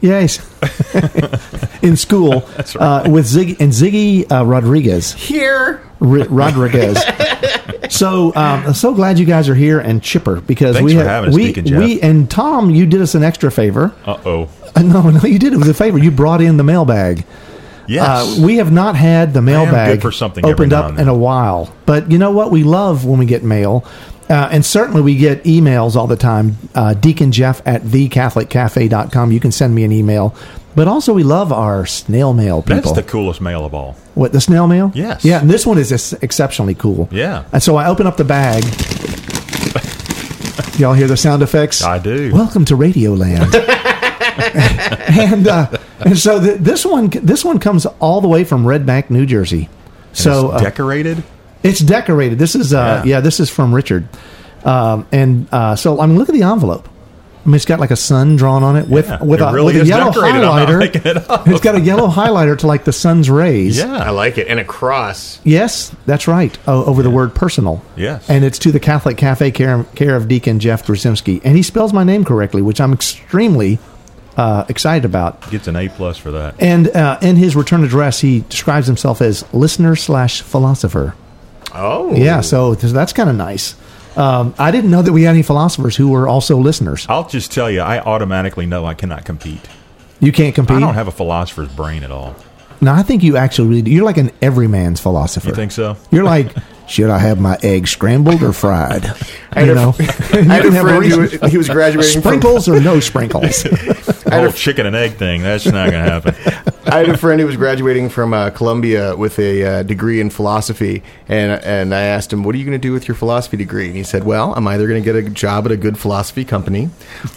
Yes, in school uh, with Ziggy and Ziggy uh, Rodriguez. Here. R- Rodriguez. so, um, I'm so glad you guys are here and chipper because Thanks we for have having us, we Deacon Jeff. we and Tom, you did us an extra favor. Uh oh. Uh, no, no, you did. It was a favor. You brought in the mailbag. Yes. Uh, we have not had the mailbag good for something every opened now up and in then. a while. But you know what? We love when we get mail. Uh, and certainly we get emails all the time. Uh, Deacon Jeff at thecatholiccafe.com. You can send me an email. But also we love our snail mail people. That's the coolest mail of all. what, the snail mail? Yes. Yeah, and this one is ex- exceptionally cool. Yeah. And so I open up the bag. Y'all hear the sound effects? I do. Welcome to Radio Land. and uh, and so th- this one this one comes all the way from Red Bank, New Jersey. So It's uh, decorated. It's decorated. This is uh, yeah. Yeah. this is from Richard. Um, and uh, so I mean, look at the envelope. I mean, it's got like a sun drawn on it with Yeah, with it a, really with a yellow decorated. I'm not highlighter. It it's got a yellow highlighter to like the sun's rays. Yeah, I like it. And a cross. Yes, that's right. Oh, over the word personal. Yes. And it's to the Catholic Cafe care, care of Deacon Jeff Drzycimski. And he spells my name correctly, which I'm extremely uh, excited about. Gets an A plus for that. And uh, in his return address, he describes himself as listener slash philosopher. Oh. Yeah, so th- that's kind of nice. Um, I didn't know that we had any philosophers who were also listeners. I'll just tell you, I automatically know I cannot compete. You can't compete. I don't have a philosopher's brain at all. no, I think you actually really do. You're like an everyman's philosopher. You think so? You're like, should I have my eggs scrambled or fried? I You know, I had a friend who reason- he was graduating from sprinkles or no sprinkles. The whole chicken and egg thing, that's not going to happen. I had a friend who was graduating from uh, Columbia with a uh, degree in philosophy, and and I asked him, "What are you going to do with your philosophy degree?" And he said, "Well, I'm either going to get a job at a good philosophy company,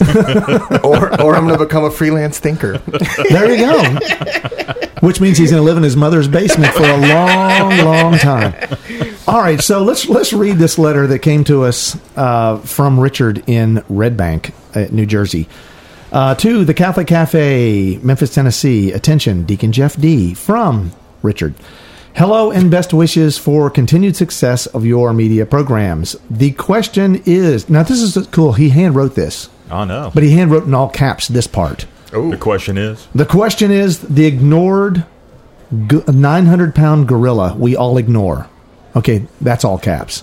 or or I'm going to become a freelance thinker." there you go. Which means he's going to live in his mother's basement for a long, long time. All right, so let's let's read this letter that came to us uh, from Richard in Red Bank, uh, New Jersey. Uh, to the Catholic Cafe, Memphis, Tennessee. Attention, Deacon Jeff D. from Richard. Hello and best wishes for continued success of your media programs. The question is now, this is cool. He hand wrote this, I know. but he hand wrote in all caps this part. the question is, The question is the ignored 900 pound gorilla we all ignore. Okay, that's all caps.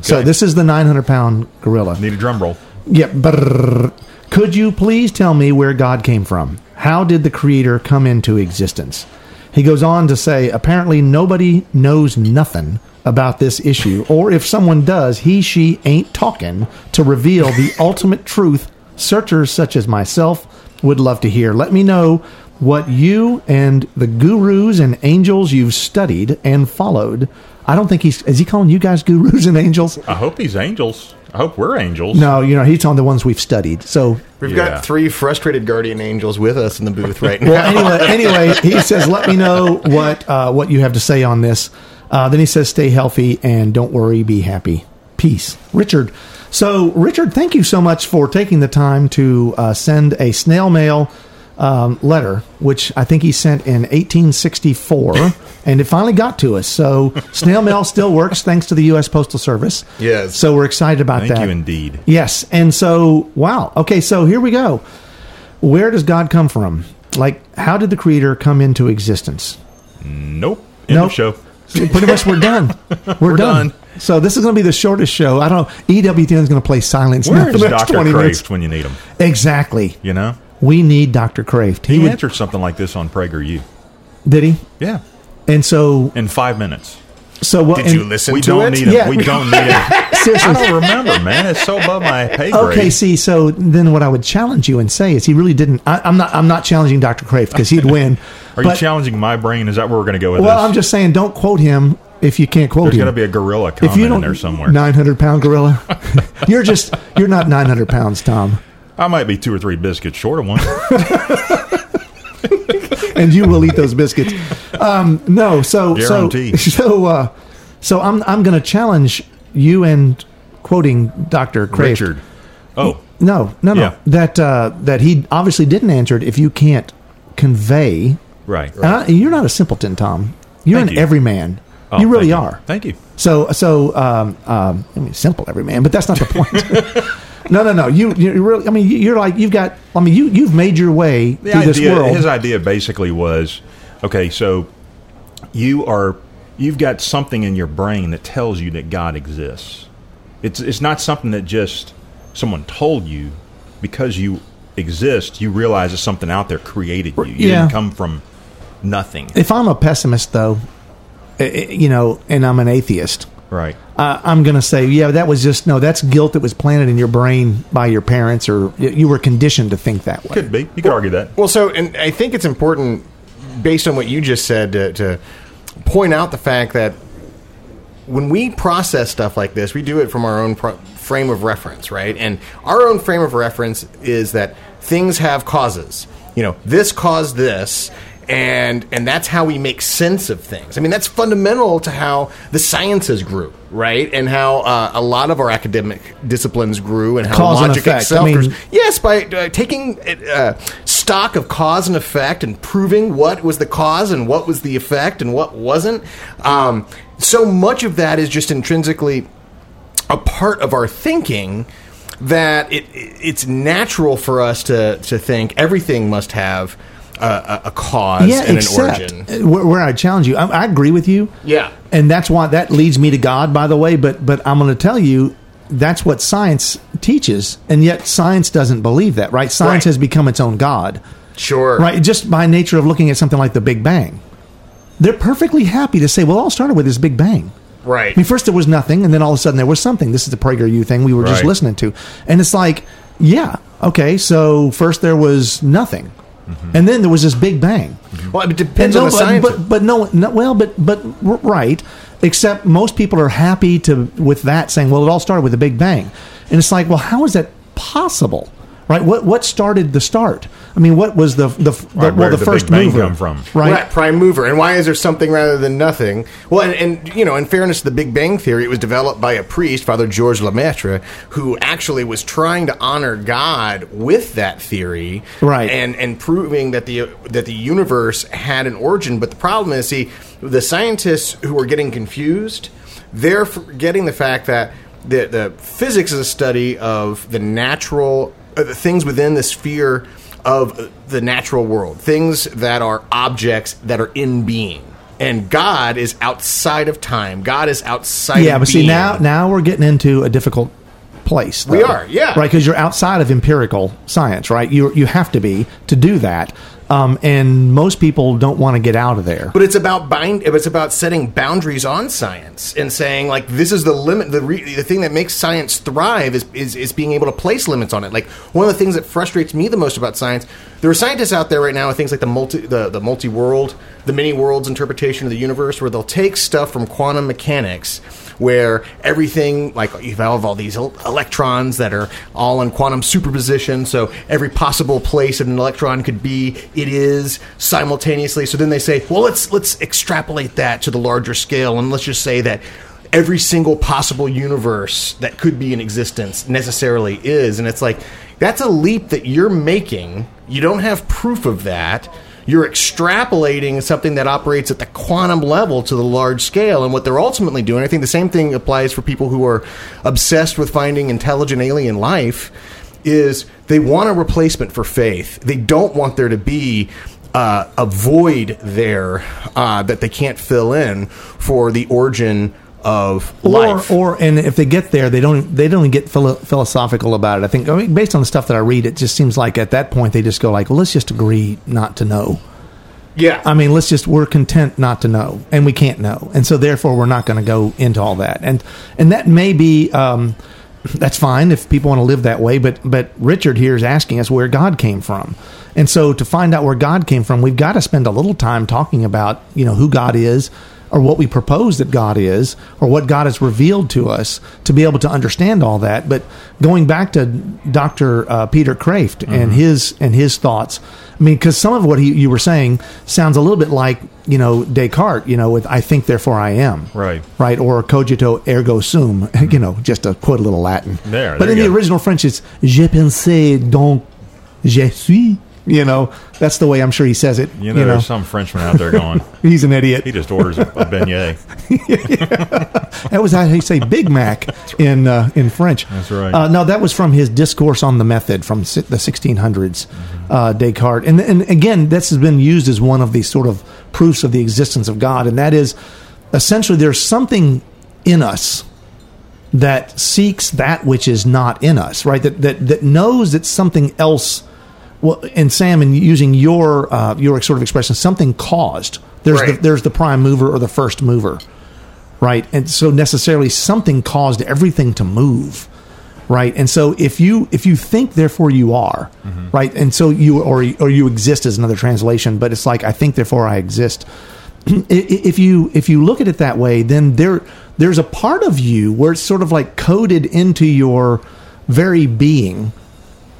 So this is the 900 pound gorilla. need a drum roll. Yep. brrr. Could you please tell me where God came from? How did the Creator come into existence? He goes on to say apparently nobody knows nothing about this issue, or if someone does, he, she ain't talking to reveal the ultimate truth searchers such as myself would love to hear. Let me know what you and the gurus and angels you've studied and followed. I don't think he's is he calling you guys gurus and angels? I hope he's angels, I hope we're angels. No, you know, he's on the ones we've studied. So, We've Yeah. got three frustrated guardian angels with us in the booth right now. well, anyway, anyway, he says, "Let me know what uh, what you have to say on this." Uh, then he says, "Stay healthy and don't worry, be happy, peace." Richard. So, Richard, thank you so much for taking the time to uh, send a snail mail um, letter, which I think he sent in 1864, and it finally got to us. So, snail mail still works thanks to the U.S. Postal Service. Yes. So we're excited about Thank that. Thank you indeed. Yes. And so, wow. Okay, so here we go. Where does God come from? Like, how did the Creator come into existence? Nope. End Nope. of show. Pretty much, we're done. We're, done. done. So this is going to be the shortest show. I don't. Know. EWTN is going to play silence now for the next Dr. 20 minutes. When you need him? Exactly. You know? We need Dr. Kreeft. He would- answered something like this on PragerU. did he? Yeah. And so, In five minutes. so what? Did you listen to? We to don't it? need him. Yeah. We don't need him. Seriously. I don't remember, man. It's so above my pay grade. Okay, see, so then what I would challenge you and say is he really didn't. I, I'm not. I'm not challenging Dr. Kreeft because he'd win. Are you challenging my brain? Is that where we're going to go with this? well, this? I'm just saying, don't quote him if you can't quote him. There's him. got to be a gorilla if you in don't there somewhere. 900 pound gorilla you're just you're not 900 pounds tom I might be two or three biscuits short of one. and you will eat those biscuits. Um, no, so Guarantee. so so uh, so I'm I'm going to challenge you and quoting Dr. Craig. Richard. Oh, No, no, no. Yeah. That uh, that he obviously didn't answer it. If you can't convey, right. and I- you're not a simpleton, Tom. You're Thank an you. everyman. Oh, you really thank are. Thank you. So, so um, um, I mean, simple everyman, but that's not the point. No, no, no. You, you really. I mean, you- you're like you've got. I mean, you you've made your way The through idea, this world. his idea basically was, okay, so you are you've got something in your brain that tells you that God exists. It's it's not something that just someone told you because you exist. You realize that something out there created you. You Yeah. didn't come from nothing. if I'm a pessimist, though, eh, eh, you know, and I'm an atheist, Right. uh, I'm going to say, yeah, that was just no. That's guilt that was planted in your brain by your parents, or y- you were conditioned to think that way. Could be. You could argue that. Well, so, and I think it's important, based on what you just said, to, to point out the fact that when we process stuff like this, we do it from our own pro- frame of reference, right? And our own frame of reference is that things have causes. You know, this caused this, and and that's how we make sense of things. I mean, that's fundamental to how the sciences grew, right? And how uh, a lot of our academic disciplines grew, and how Cause logic itself I mean- grew. Yes, by uh, taking uh, stock of cause and effect and proving what was the cause and what was the effect and what wasn't. Um, so much of that is just intrinsically a part of our thinking that it, it's natural for us to, to think everything must have a, a, cause yeah, and an except origin. uh, where, where I challenge you, I, I agree with you. Yeah. and that's why that leads me to God. By the way, but but I'm going to tell you that's what science teaches, and yet science doesn't believe that. Right? Science Right. has become its own God. Sure. Right? Just by nature of looking at something like the Big Bang, they're perfectly happy to say, "Well, all started with this Big Bang." Right. I mean, first there was nothing, and then all of a sudden there was something. This is the PragerU thing we were just listening to, and it's like, yeah, okay. So first there was nothing, and then there was this Big Bang. Well, it depends on the science. but, but but no, no well but but right except most people are happy to with that saying well it all started with the big bang and it's like well how is that possible right what what started the start i mean what was the the, the Right, well where the did the first Big Bang mover come from? right, Right, prime mover. And why is there something rather than nothing? Well, and, and you know, in fairness to the Big Bang Theory, it was developed by a priest, Father Georges Lemaitre, who actually was trying to honor God with that theory, Right. And and proving that the that the universe had an origin. But the problem is, see, the scientists who are getting confused, they're forgetting the fact that the the physics is a study of the natural Uh, the things within the sphere of the natural world, things that are objects that are in being. And God is outside of time. God is outside of time. yeah but see now now we're getting into a difficult place We are, yeah. right because you're outside of empirical science right you you have to be to do that um, and most people don't want to get out of there But it's about bind. It's about setting boundaries on science and saying like this is the limit. The re, the thing that makes science thrive is, is is being able to place limits on it. Like one of the things that frustrates me the most about science, there are scientists out there right now with things like the multi the, the multi world, the many worlds interpretation of the universe, where they'll take stuff from quantum mechanics. Where everything, like you have all these electrons that are all in quantum superposition, so every possible place an electron could be, it is simultaneously. So then they say, well, let's let's extrapolate that to the larger scale, and let's just say that every single possible universe that could be in existence necessarily is. And it's like that's a leap that you're making. You don't have proof of that. You're extrapolating something that operates at the quantum level to the large scale. And what they're ultimately doing, I think the same thing applies for people who are obsessed with finding intelligent alien life, is they want a replacement for faith. They don't want there to be uh, a void there uh, that they can't fill in for the origin of or, life. or and if they get there, they don't they don't get philo- philosophical about it. I think I mean, based on the stuff that I read, it just seems like at that point they just go like, well, let's just agree not to know. yeah, I mean, let's just we're content not to know, and we can't know, and so therefore we're not going to go into all that, and and that may be. Um, that's fine if people want to live that way, but but Richard here is asking us where God came from, and so to find out where God came from, we've got to spend a little time talking about you know who God is, or what we propose that God is, or what God has revealed to us to be able to understand all that. But going back to Dr. Uh, Peter Kreeft and his and his thoughts, I mean, because some of what he, you were saying sounds a little bit like you know Descartes, you know, with "I think, therefore I am," Right. right, or "Cogito ergo sum," you know, just to quote a little Latin. There, but there in the go. original French, it's "Je pense donc je suis." You know, that's the way I'm sure he says it. You know, there's some Frenchman out there going, he's an idiot. he just orders a beignet. That was how he say Big Mac in uh, in French. That's right. Uh, no, that was from his discourse on the method from si- the 1600s, uh, Descartes. And and again, this has been used as one of the sort of proofs of the existence of God, and that is essentially there's something in us that seeks that which is not in us, right? That that that knows that something else. Well, and Sam, in using your uh, your sort of expression, something caused. There's the, there's the prime mover or the first mover, right? And so necessarily something caused everything to move, right? And so if you if you think, therefore you are, right? And so you or or you exist is another translation, but it's like I think, therefore I exist. If you if you look at it that way, then there there's a part of you where it's sort of like coded into your very being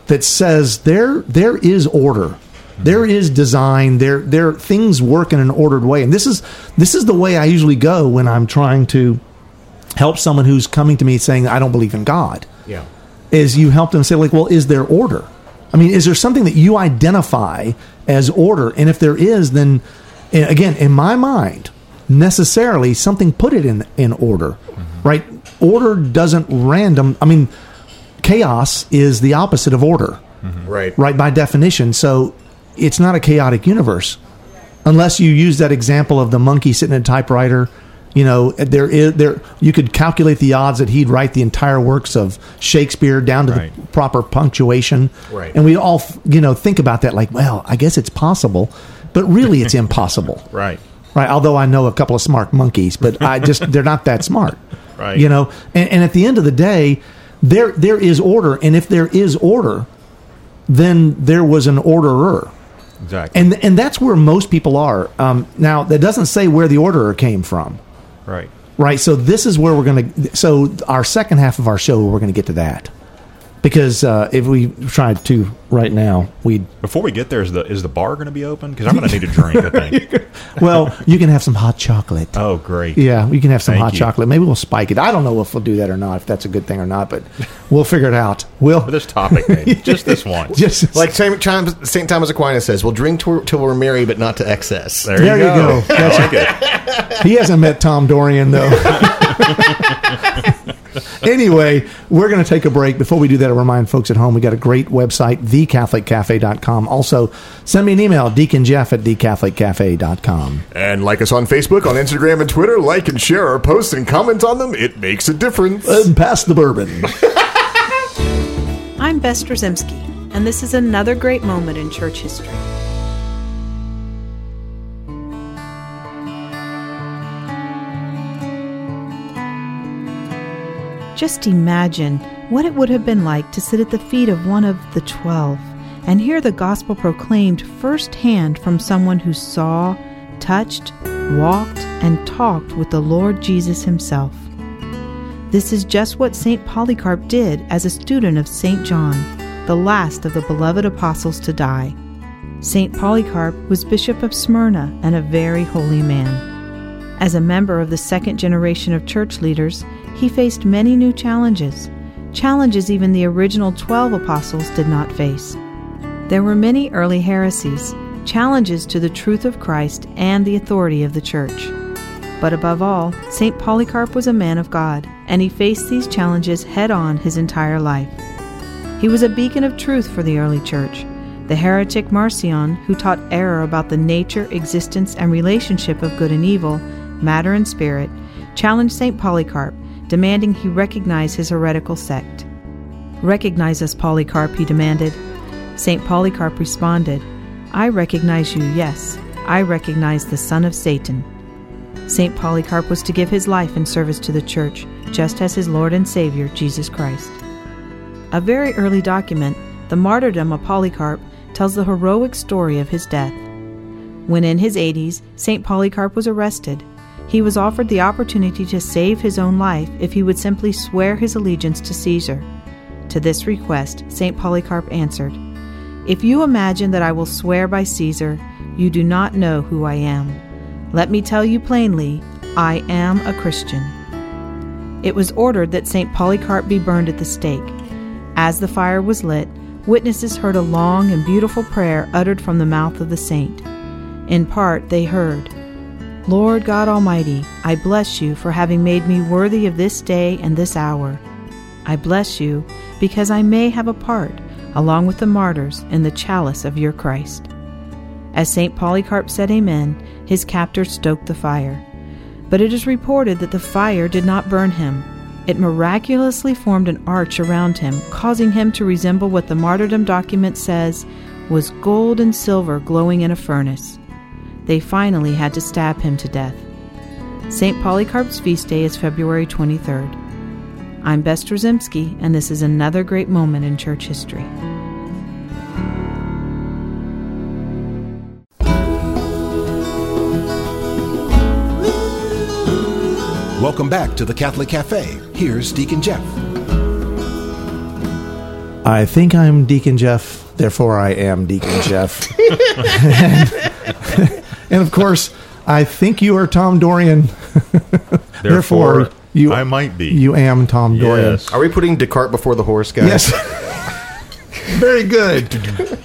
that says there there is order. There mm-hmm. is design. There there things work in an ordered way. And this is this is the way i usually go when i'm trying to help someone who's coming to me saying i don't believe in god. Yeah. is you help them say like well is there order? I mean is there something that you identify as order? And if there is then again in my mind necessarily something put it in in order mm-hmm. right? Order doesn't random i mean chaos is the opposite of order mm-hmm. Right. right by definition so it's not a chaotic universe unless you use that example of the monkey sitting at a typewriter you know there is there you could calculate the odds that he'd write the entire works of shakespeare down to Right. the proper punctuation Right. and we all you know think about that like well i guess it's possible but really it's impossible Right. right although i know a couple of smart monkeys but i just they're not that smart Right. you know and, and at the end of the day there there is order and if there is order then there was an orderer Exactly. and and that's where most people are um, now that doesn't say where the orderer came from right. right so this is where we're going to so our second half of our show we're going to get to that because uh, if we tried to right now we'd Before we get there, is the is the bar going to be open? Because I'm going to need a drink. I think. well you can have some hot chocolate Oh, great. Yeah, we can have some Thank hot you. chocolate. Maybe we'll spike it. I don't know if we'll do that or not, if that's a good thing or not, but we'll figure it out. We'll For this topic, maybe. just this one. just Like Saint Thomas, Saint Thomas Aquinas says, "We'll drink till, till we're merry, but not to excess." there, There you you go. go. I like it. he hasn't met Tom Dorian though. anyway, we're going to take a break. Before we do that, I remind folks at home we got a great website, thecatholiccafe.com. Also, send me an email, deaconjeff at thecatholiccafe.com. And like us on Facebook, on Instagram, and Twitter. Like and share our posts and comment on them. It makes a difference. And pass the bourbon. I'm Bess Drzycimski, and this is another great moment in church history. Just imagine what it would have been like to sit at the feet of one of the twelve and hear the gospel proclaimed firsthand from someone who saw, touched, walked, and talked with the Lord Jesus himself. This is just what St. Polycarp did as a student of St. John, the last of the beloved apostles to die. St. Polycarp was Bishop of Smyrna and a very holy man. As a member of the second generation of church leaders, he faced many new challenges, challenges even the original 12 apostles did not face. There were many early heresies, challenges to the truth of Christ and the authority of the church. But above all, St. Polycarp was a man of God, and he faced these challenges head on his entire life. He was a beacon of truth for the early church. The heretic Marcion, who taught error about the nature, existence, and relationship of good and evil, matter and spirit, challenged St. Polycarp, demanding he recognize his heretical sect. Recognize us, Polycarp, he demanded. St. Polycarp responded, I recognize you, yes. I recognize the son of Satan. St. Polycarp was to give his life in service to the church, just as his Lord and Savior, Jesus Christ. A very early document, the Martyrdom of Polycarp, tells the heroic story of his death. When in his 80s, St. Polycarp was arrested. He was offered the opportunity to save his own life if he would simply swear his allegiance to Caesar. To this request, St. Polycarp answered, If you imagine that I will swear by Caesar, you do not know who I am. Let me tell you plainly, I am a Christian. It was ordered that St. Polycarp be burned at the stake. As the fire was lit, witnesses heard a long and beautiful prayer uttered from the mouth of the saint. In part, they heard, Lord God Almighty, I bless you for having made me worthy of this day and this hour. I bless you because I may have a part, along with the martyrs, in the chalice of your Christ. As St. Polycarp said Amen, his captors stoked the fire. But it is reported that the fire did not burn him. It miraculously formed an arch around him, causing him to resemble what the martyrdom document says was gold and silver glowing in a furnace. They finally had to stab him to death. St. Polycarp's feast day is February 23rd. I'm Bess Drzycimski, and this is another great moment in church history. Welcome back to the Catholic Cafe. Here's Deacon Jeff. I think I'm Deacon Jeff, therefore I am Deacon Jeff. and, and of course, I think you are Tom Dorian. Therefore, you I might be. You am Tom Dorian. Yes. Are we putting Descartes before the horse, guys? Yes. Very good.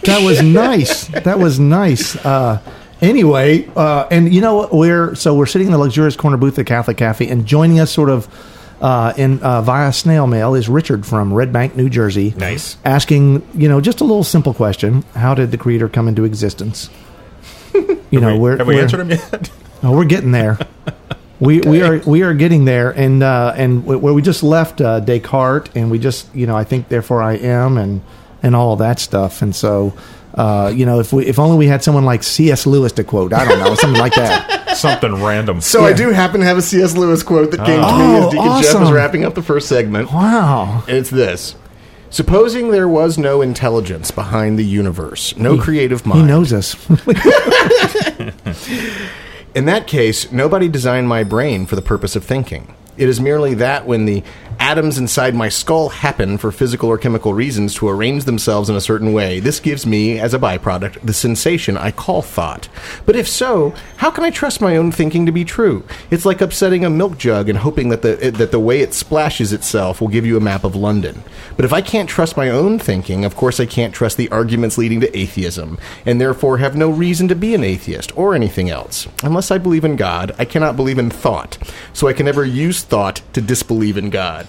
That was nice. That was nice. Uh, anyway, uh, and you know what? We're so we're sitting in the luxurious corner booth at Catholic Cafe, and joining us sort of uh, in uh, via snail mail is Richard from Red Bank, New Jersey. Nice. Asking, you know, just a little simple question: How did the Creator come into existence? You know, Have we- we're, have we we're- answered him yet? no, we're getting there. We we are we are getting there, and uh, and where we just left uh, Descartes, and we just you know I think therefore I am, and and all that stuff, and so uh, you know if we if only we had someone like C.S. Lewis to quote, I don't know something like that. Something random. So I do happen to have a C.S. Lewis quote that came to me Oh, as Deacon Jeff was wrapping up the first segment. Wow, And it's this. Supposing there was no intelligence behind the universe, no creative mind. he knows us. In that case, nobody designed my brain for the purpose of thinking. It is merely that when the atoms inside my skull happen for physical or chemical reasons to arrange themselves in a certain way, this gives me, as a byproduct, the sensation I call thought. But if so, how can I trust my own thinking to be true? It's like upsetting a milk jug and hoping that the that the way it splashes itself will give you a map of London. But if I can't trust my own thinking, of course I can't trust the arguments leading to atheism, and therefore have no reason to be an atheist or anything else. Unless I believe in God, I cannot believe in thought, so I can never use thought to disbelieve in God.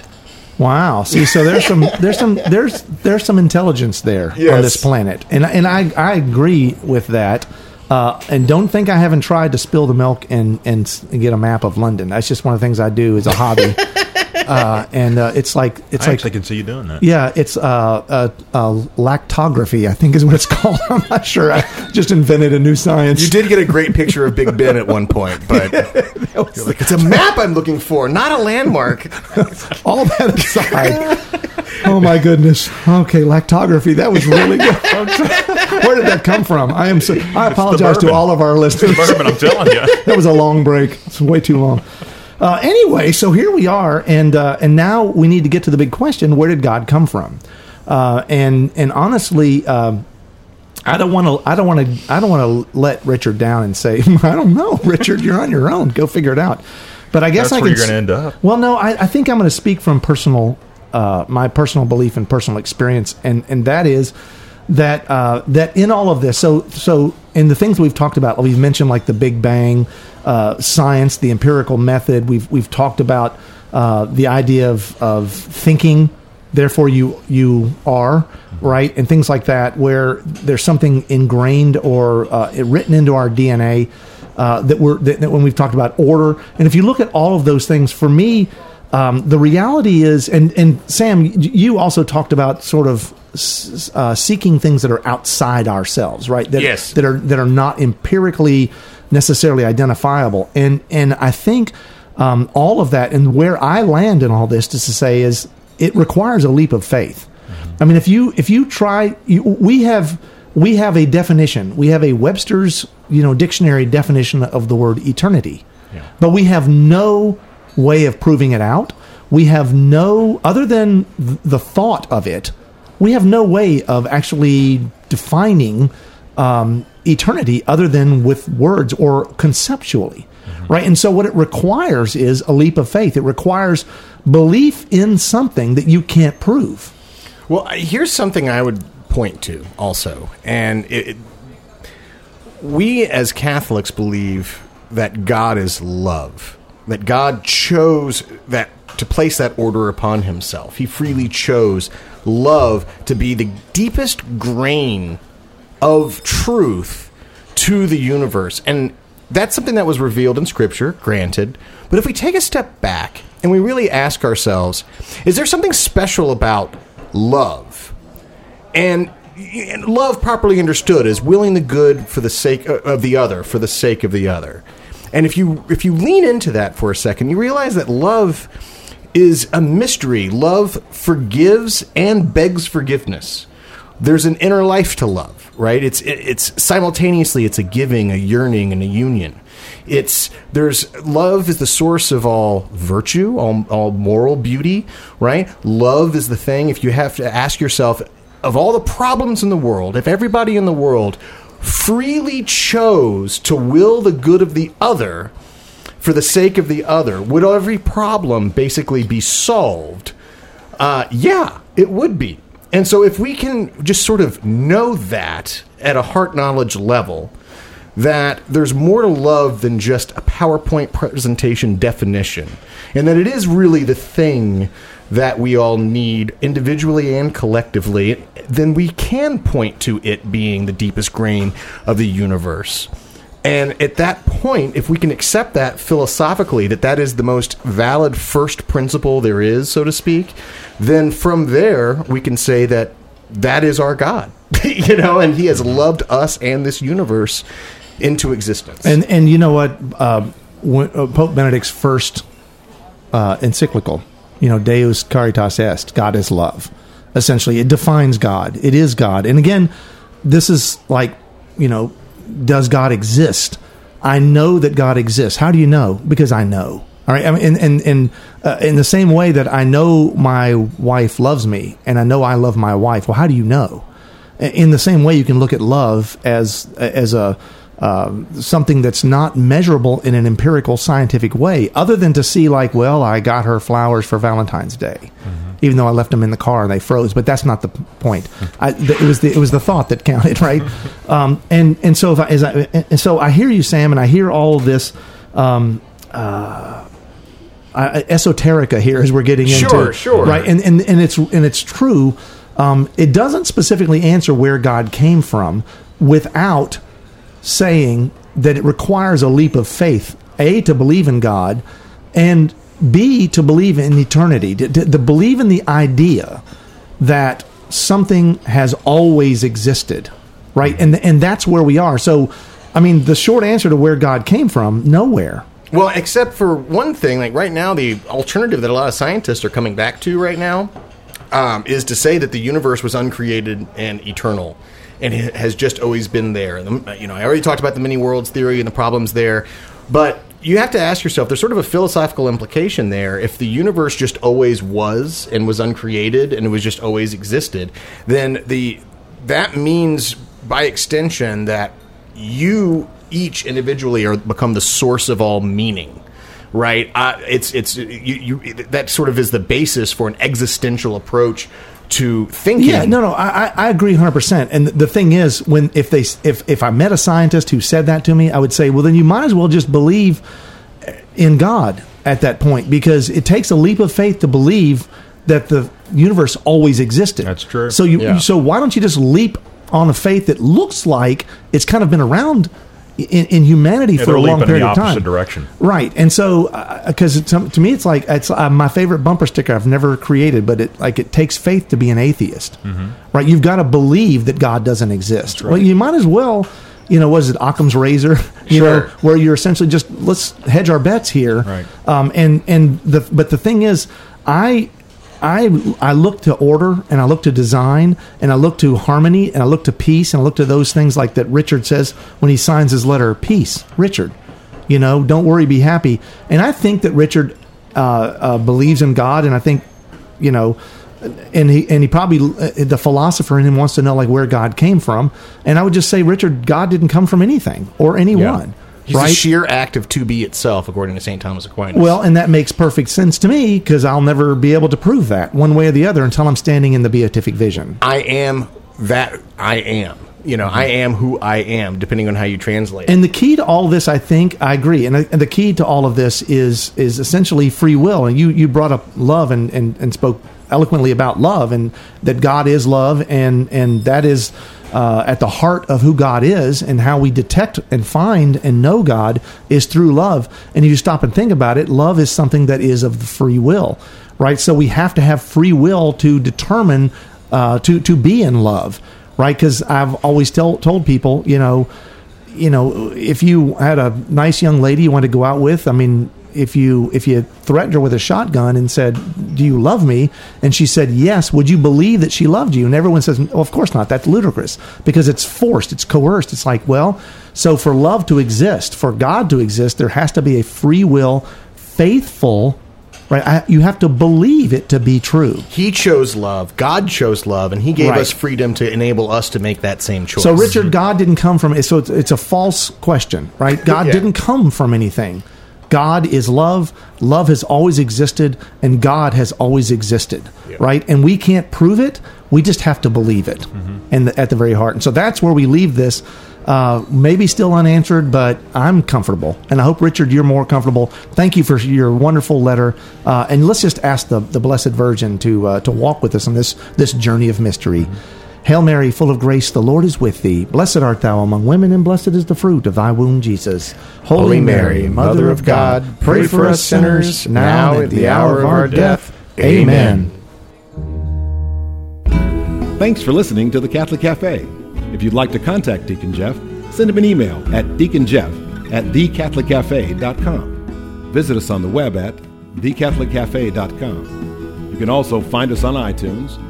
Wow. See, so there's some there's some there's there's some intelligence there on this planet, and and I I agree with that. Uh, and don't think I haven't tried to spill the milk and, and get a map of London. That's just one of the things I do as a hobby. uh, and uh, it's like it's I like actually can see you doing that. yeah, it's uh, uh, uh, lactography. I think is what it's called. I'm not sure. I just invented a new science. You did get a great picture of Big Ben at one point, but you're like, it's a map I'm looking for, not a landmark. All that aside. oh my goodness. Okay, lactography. That was really good. Where did that come from? I am so. I apologize to all of our listeners. Bourbon, I'm telling you. that was a long break. It's way too long. Uh, anyway, so here we are, and uh, and now we need to get to the big question: Where did God come from? Uh, and and honestly, um, I don't want to. I don't want to. I don't want to let Richard down and say, I don't know, Richard. You're on your own. Go figure it out. But I guess That's I where can you're gonna end up. Well, no, I, I think I'm going to speak from personal, uh, my personal belief and personal experience, and and that is that uh, that in all of this, so so in the things we've talked about, we've mentioned like the Big Bang, uh, science, the empirical method. We've we've talked about uh, the idea of of thinking, therefore you you are right, and things like that, where there's something ingrained or uh, written into our DNA uh, that we're that, that when we've talked about order, and if you look at all of those things, for me, um, the reality is, and and Sam, you also talked about sort of uh, seeking things that are outside ourselves, right? That, Yes. that are that are not empirically necessarily identifiable, and and I think um, all of that, and where I land in all this, is to say, is it requires a leap of faith. I mean, if you if you try, you, we have we have a definition. We have a Webster's you know dictionary definition of the word eternity, Yeah. but we have no way of proving it out. We have no, other than th- the thought of it, we have no way of actually defining um, eternity other than with words or conceptually. Right. And so what it requires is a leap of faith. It requires belief in something that you can't prove. Well, here's something I would point to also, and it, it, we as Catholics believe that God is love, that God chose that to place that order upon Himself. He freely chose love to be the deepest grain of truth to the universe. And that's something that was revealed in Scripture, granted. But if we take a step back and we really ask ourselves, is there something special about love? And, love, properly understood, is willing the good for the sake uh, of the other, for the sake of the other. And if you if you lean into that for a second, you realize that love is a mystery. Love forgives and begs forgiveness there's an inner life to love, right? It's it's simultaneously it's a giving, a yearning, and a union. It's there's love is the source of all virtue, all, all moral beauty, right? Love is the thing. If you have to ask yourself, of all the problems in the world, if everybody in the world freely chose to will the good of the other for the sake of the other, would every problem basically be solved? Uh, yeah, it would be. And so, if we can just sort of know that at a heart knowledge level, that there's more to love than just a PowerPoint presentation definition, and that it is really the thing that we all need individually and collectively, then we can point to it being the deepest grain of the universe. And at that point, if we can accept that philosophically, that that is the most valid first principle there is, so to speak, then from there we can say that that is our God, you know, and He has loved us and this universe into existence. And and you know what? Uh, when, uh, Pope Benedict's first uh, encyclical, you know, Deus Caritas Est, God is love. Essentially, it defines God. It is God. And again, this is like, you know, does God exist? I know that God exists. How do you know? Because I know. All right. I mean, and uh, in the same way that I know my wife loves me, and I know I love my wife. Well, how do you know? in the same way you can look at love as as a uh, something that's not measurable in an empirical scientific way other than to see like well i got her flowers for valentine's day even though i left them in the car and they froze but that's not the point. I, th- it was the, it was the thought that counted right? Um, and and so if I, as I and so i hear you sam and i hear all of this um, uh, esoterica here as we're getting Sure, into sure. right? And and and it's and it's true. Um, it doesn't specifically answer where God came from without saying that it requires a leap of faith. A to believe in God, and B to believe in eternity. To, to, to believe in the idea that something has always existed, right? And and that's where we are. So, I mean, the short answer to where God came from, nowhere. Well, except for one thing, like right now, the alternative that a lot of scientists are coming back to right now um, is to say that the universe was uncreated and eternal, and has just always been there. The- You know, I already talked about the many worlds theory and the problems there, but you have to ask yourself: there's sort of a philosophical implication there. If the universe just always was and was uncreated and it was just always existed, then the that means by extension that you each individually are become the source of all meaning right uh, it's it's you, you that sort of is the basis for an existential approach to thinking Yeah, no, no, I, I- agree 100%. And the thing is, when if they if if I met a scientist who said that to me, I would say, well, then you might as well just believe in God at that point because it takes a leap of faith to believe that the universe always existed. That's true. So you Yeah. so why don't you just leap on a faith that looks like it's kind of been around in, in humanity Yeah, for a long period of time? direction. Right, and so because to, to me it's like it's uh, my favorite bumper sticker I've never created, but it like it takes faith to be an atheist. Right, you've got to believe that God doesn't exist. Well, you might as well, you know, was it Occam's razor? You know, Sure. where you're essentially just let's hedge our bets here. Right. Um, and and the but the thing is, I. I, I look to order and I look to design and I look to harmony and I look to peace and I look to those things like that Richard says when he signs his letter peace Richard You know, don't worry, be happy. And I think that Richard uh, uh, believes in God, and I think, you know, and he and he probably uh, the philosopher in him wants to know like where God came from. And I would just say, Richard, God didn't come from anything or anyone. He's right? the sheer act of to be itself, according to St. Thomas Aquinas. Well, and that makes perfect sense to me because I'll never be able to prove that one way or the other until I'm standing in the beatific vision. I am that I am. You know, I am who I am, depending on how you translate. And the key to all this, I think, I agree. And, uh, and the key to all of this is is essentially free will. And you you brought up love and, and, and spoke eloquently about love and that God is love and and that is uh, at the heart of who God is and how we detect and find and know God is through love. And if you stop and think about it, love is something that is of the free will, right? So we have to have free will to determine uh, to to be in love, right? Because I've always tell, told people, you know, you know, if you had a nice young lady you wanted to go out with, I mean, if you if you threatened her with a shotgun and said, "Do you love me?" and she said yes, would you believe that she loved you? And everyone says, "Oh, of course not. That's ludicrous because it's forced, it's coerced." It's like, well, so for love to exist, for God to exist, there has to be a free will, faithful, right? I, you have to believe it to be true. he chose love. God chose love, and He gave Right. us freedom to enable us to make that same choice. So, Richard, God didn't come from. So it's, it's a false question, right? God Yeah. didn't come from anything. God is love. Love has always existed, and God has always existed, right? And we can't prove it. We just have to believe it, and the, at the very heart. And so that's where we leave this. Uh, maybe still unanswered, but I'm comfortable, and I hope Richard, you're more comfortable. Thank you for your wonderful letter, uh, and let's just ask the, the Blessed Virgin to uh, to walk with us on this this journey of mystery. Hail Mary, full of grace, the Lord is with thee. Blessed art thou among women, and blessed is the fruit of thy womb, Jesus. Holy Mary, Mother of God, pray for us sinners, now and at the hour of our death. Amen. Thanks for listening to the Catholic Cafe. If you'd like to contact Deacon Jeff, send him an email at deaconjeff at thecatholiccafe.com. Visit us on the web at thecatholiccafe.com. You can also find us on iTunes